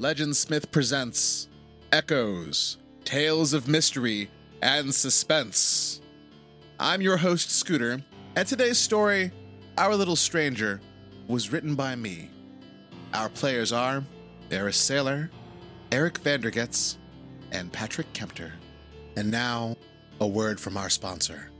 Legendsmith presents Echoes, Tales of Mystery and Suspense. I'm your host, Scooter, and today's story, Our Little Stranger, was written by me. Our players are Eris Saylor, Eric Vandergetz, and Patrick Kempter. And now, a word from our sponsor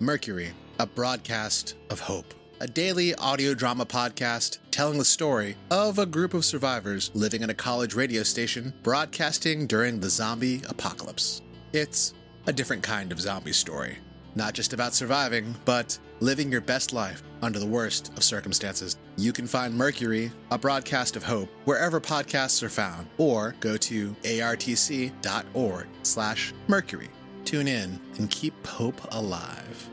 Mercury, a broadcast of hope, a daily audio drama podcast telling the story of a group of survivors living in a college radio station broadcasting during the zombie apocalypse. It's a different kind of zombie story, not just about surviving, but living your best life under the worst of circumstances. You can find Mercury, a broadcast of hope, wherever podcasts are found, or go to artc.org slash mercury. Tune in and keep hope alive.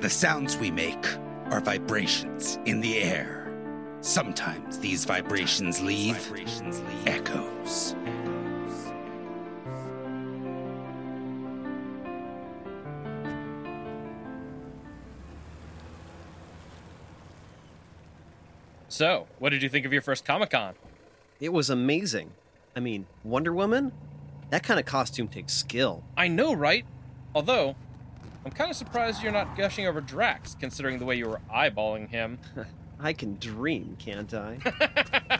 The sounds we make are vibrations in the air. Sometimes these vibrations leave echoes. So, what did you think of your first Comic Con? It was amazing. I mean, Wonder Woman? That kind of costume takes skill. I know, right? Although, I'm kind of surprised you're not gushing over Drax, considering the way you were eyeballing him. I can dream, can't I?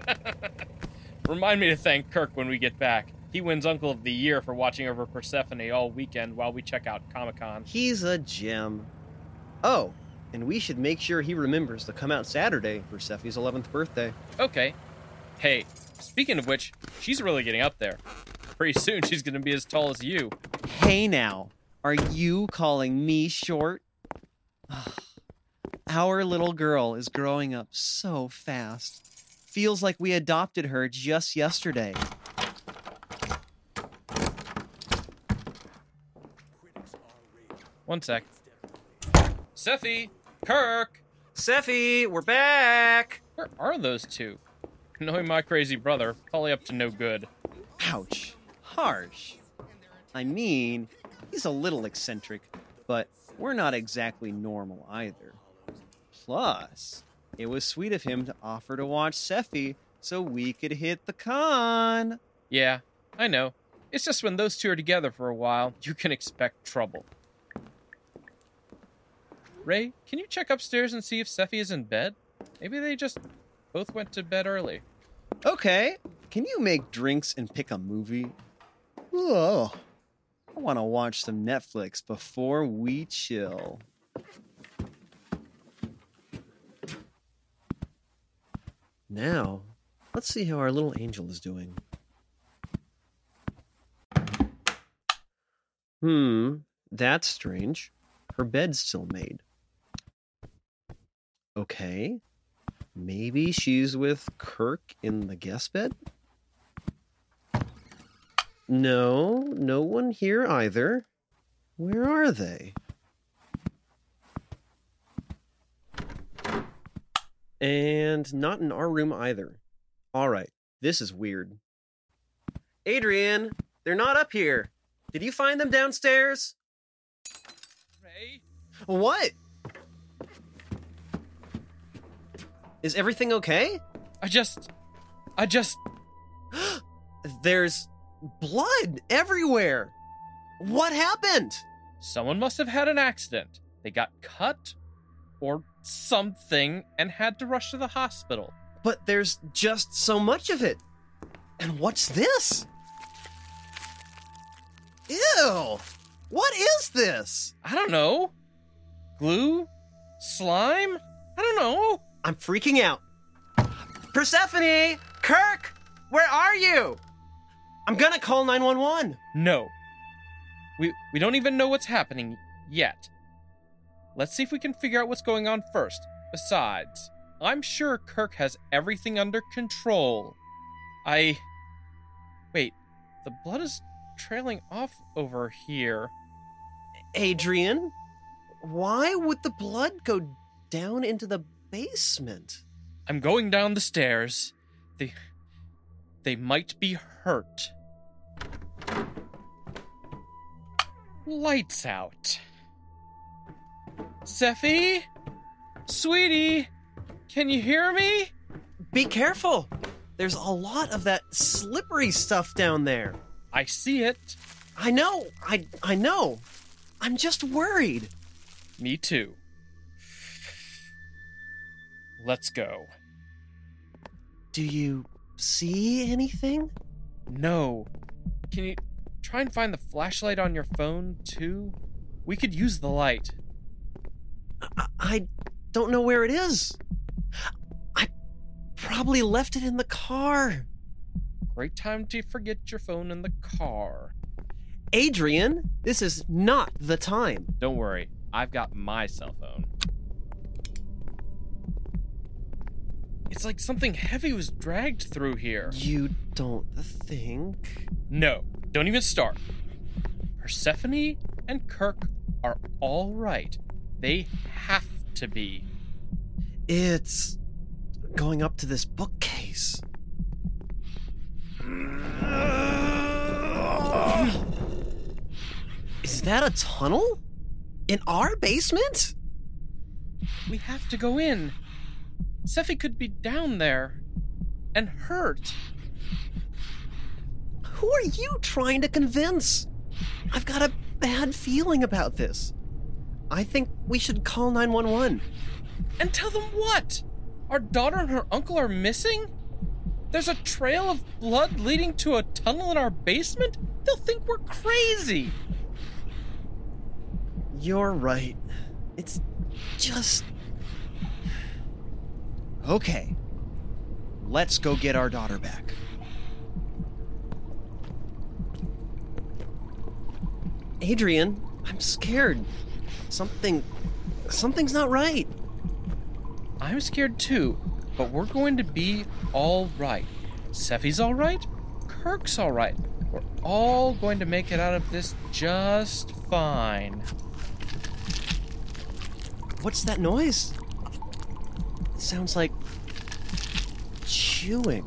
Remind me to thank Kirk when we get back. He wins Uncle of the Year for watching over Persephone all weekend while we check out Comic Con. He's a gem. Oh, and we should make sure he remembers to come out Saturday for Seffi's 11th birthday. Okay. Hey, speaking of which, she's really getting up there. Pretty soon she's gonna be as tall as you. Hey now, are you calling me short? Our little girl is growing up so fast. Feels like we adopted her just yesterday. One sec. Seffi! Kirk! Seffi, we're back! Where are those two? Knowing my crazy brother, probably up to no good. Ouch. Harsh. I mean, he's a little eccentric, but we're not exactly normal either. Plus, it was sweet of him to offer to watch Seffi so we could hit the con. Yeah, I know. It's just when those two are together for a while, you can expect trouble. Ray, can you check upstairs and see if Seffi is in bed? Maybe they just both went to bed early. Okay, can you make drinks and pick a movie? Whoa. I want to watch some Netflix before we chill. Now, let's see how our little angel is doing. Hmm, that's strange. Her bed's still made. Okay. Maybe she's with Kirk in the guest bed? No, no one here either. Where are they? And not in our room either. All right, this is weird. Adrian, they're not up here. Did you find them downstairs? Ray? What? Is everything okay? I just. I just. There's blood everywhere. What happened? Someone must have had an accident. They got cut or something and had to rush to the hospital. But there's just so much of it. And what's this? Ew! What is this? I don't know. Glue? Slime? I don't know. I'm freaking out. Persephone! Kirk! Where are you? I'm gonna call 911. No. We we don't even know what's happening yet. Let's see if we can figure out what's going on first. Besides, I'm sure Kirk has everything under control. I Wait, the blood is trailing off over here. Adrian, why would the blood go down into the basement? I'm going down the stairs. They they might be hurt. Lights out. Seffi? Sweetie? Can you hear me? Be careful. There's a lot of that slippery stuff down there. I see it. I know. I I know. I'm just worried. Me too. Let's go. Do you see anything? No. Can you try and find the flashlight on your phone, too? We could use the light. I, I don't know where it is. I probably left it in the car. Great time to forget your phone in the car. Adrian, this is not the time. Don't worry, I've got my cell phone. It's like something heavy was dragged through here. You don't think? No, don't even start. Persephone and Kirk are all right. They have to be. It's going up to this bookcase. Is that a tunnel? In our basement? We have to go in. Sephi could be down there and hurt. Who are you trying to convince? I've got a bad feeling about this. I think we should call 911. And tell them what? Our daughter and her uncle are missing? There's a trail of blood leading to a tunnel in our basement? They'll think we're crazy. You're right. It's just. Okay. Let's go get our daughter back. Adrian, I'm scared. Something. Something's not right. I'm scared too, but we're going to be all right. Sephi's all right. Kirk's all right. We're all going to make it out of this just fine. What's that noise? It sounds like. chewing.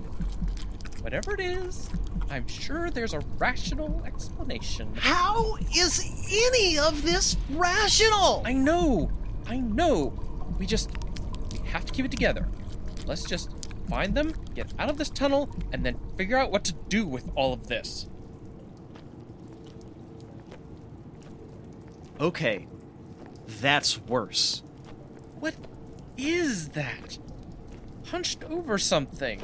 Whatever it is, I'm sure there's a rational explanation. How is any of this rational? I know! I know! We just. We have to keep it together. Let's just find them, get out of this tunnel, and then figure out what to do with all of this. Okay. That's worse. What is that? Hunched over something.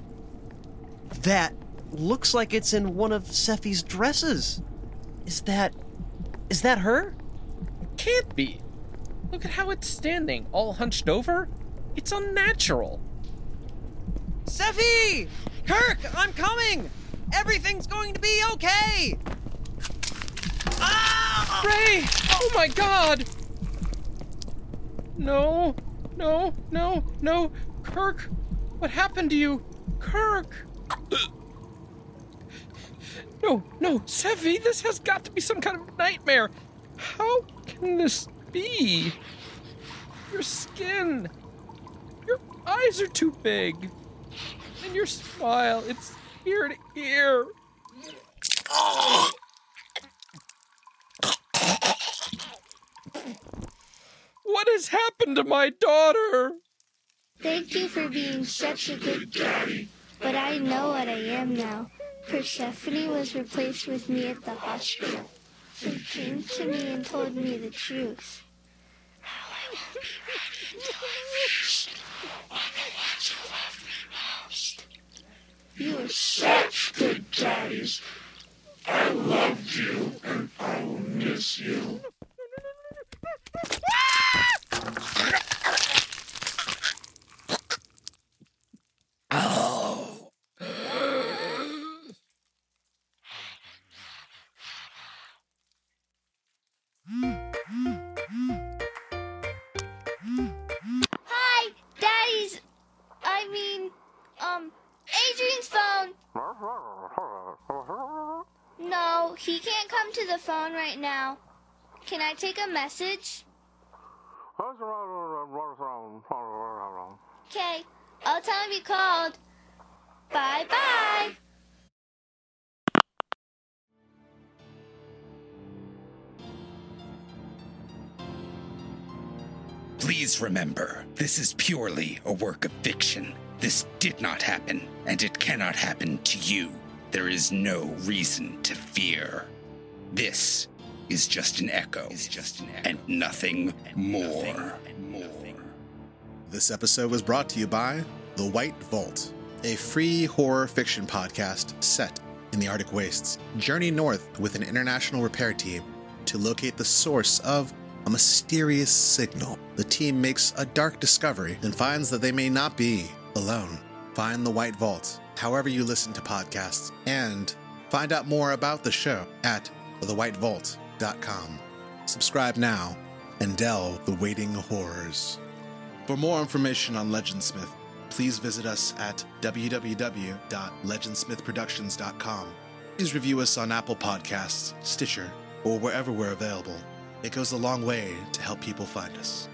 That looks like it's in one of Sephi's dresses. Is that. Is that her? Can't be. Look at how it's standing, all hunched over. It's unnatural. Sephi! Kirk, I'm coming! Everything's going to be okay! Ah! Ray! Oh my god! No, no, no, no. Kirk, what happened to you? Kirk! No, no, Sevi, this has got to be some kind of nightmare. How can this be? Your skin. Your eyes are too big. And your smile, it's ear to ear. What has happened to my daughter? Thank you for being such a good daddy. But I know what I am now. Persephone was replaced with me at the hospital. She came to me and told me the truth. How I won't be ready until I. And the ones who love me most. You are such good daddies. I loved you and I will miss you. He can't come to the phone right now. Can I take a message? Okay, I'll tell him you called. Bye bye. Please remember, this is purely a work of fiction. This did not happen, and it cannot happen to you. There is no reason to fear. This is just an echo, and nothing more. This episode was brought to you by The White Vault, a free horror fiction podcast set in the Arctic Wastes. Journey north with an international repair team to locate the source of a mysterious signal. The team makes a dark discovery and finds that they may not be alone. Find The White Vault however you listen to podcasts and find out more about the show at thewhitevault.com. Subscribe now and delve the waiting horrors. For more information on Legendsmith, please visit us at www.legendsmithproductions.com. Please review us on Apple Podcasts, Stitcher, or wherever we're available. It goes a long way to help people find us.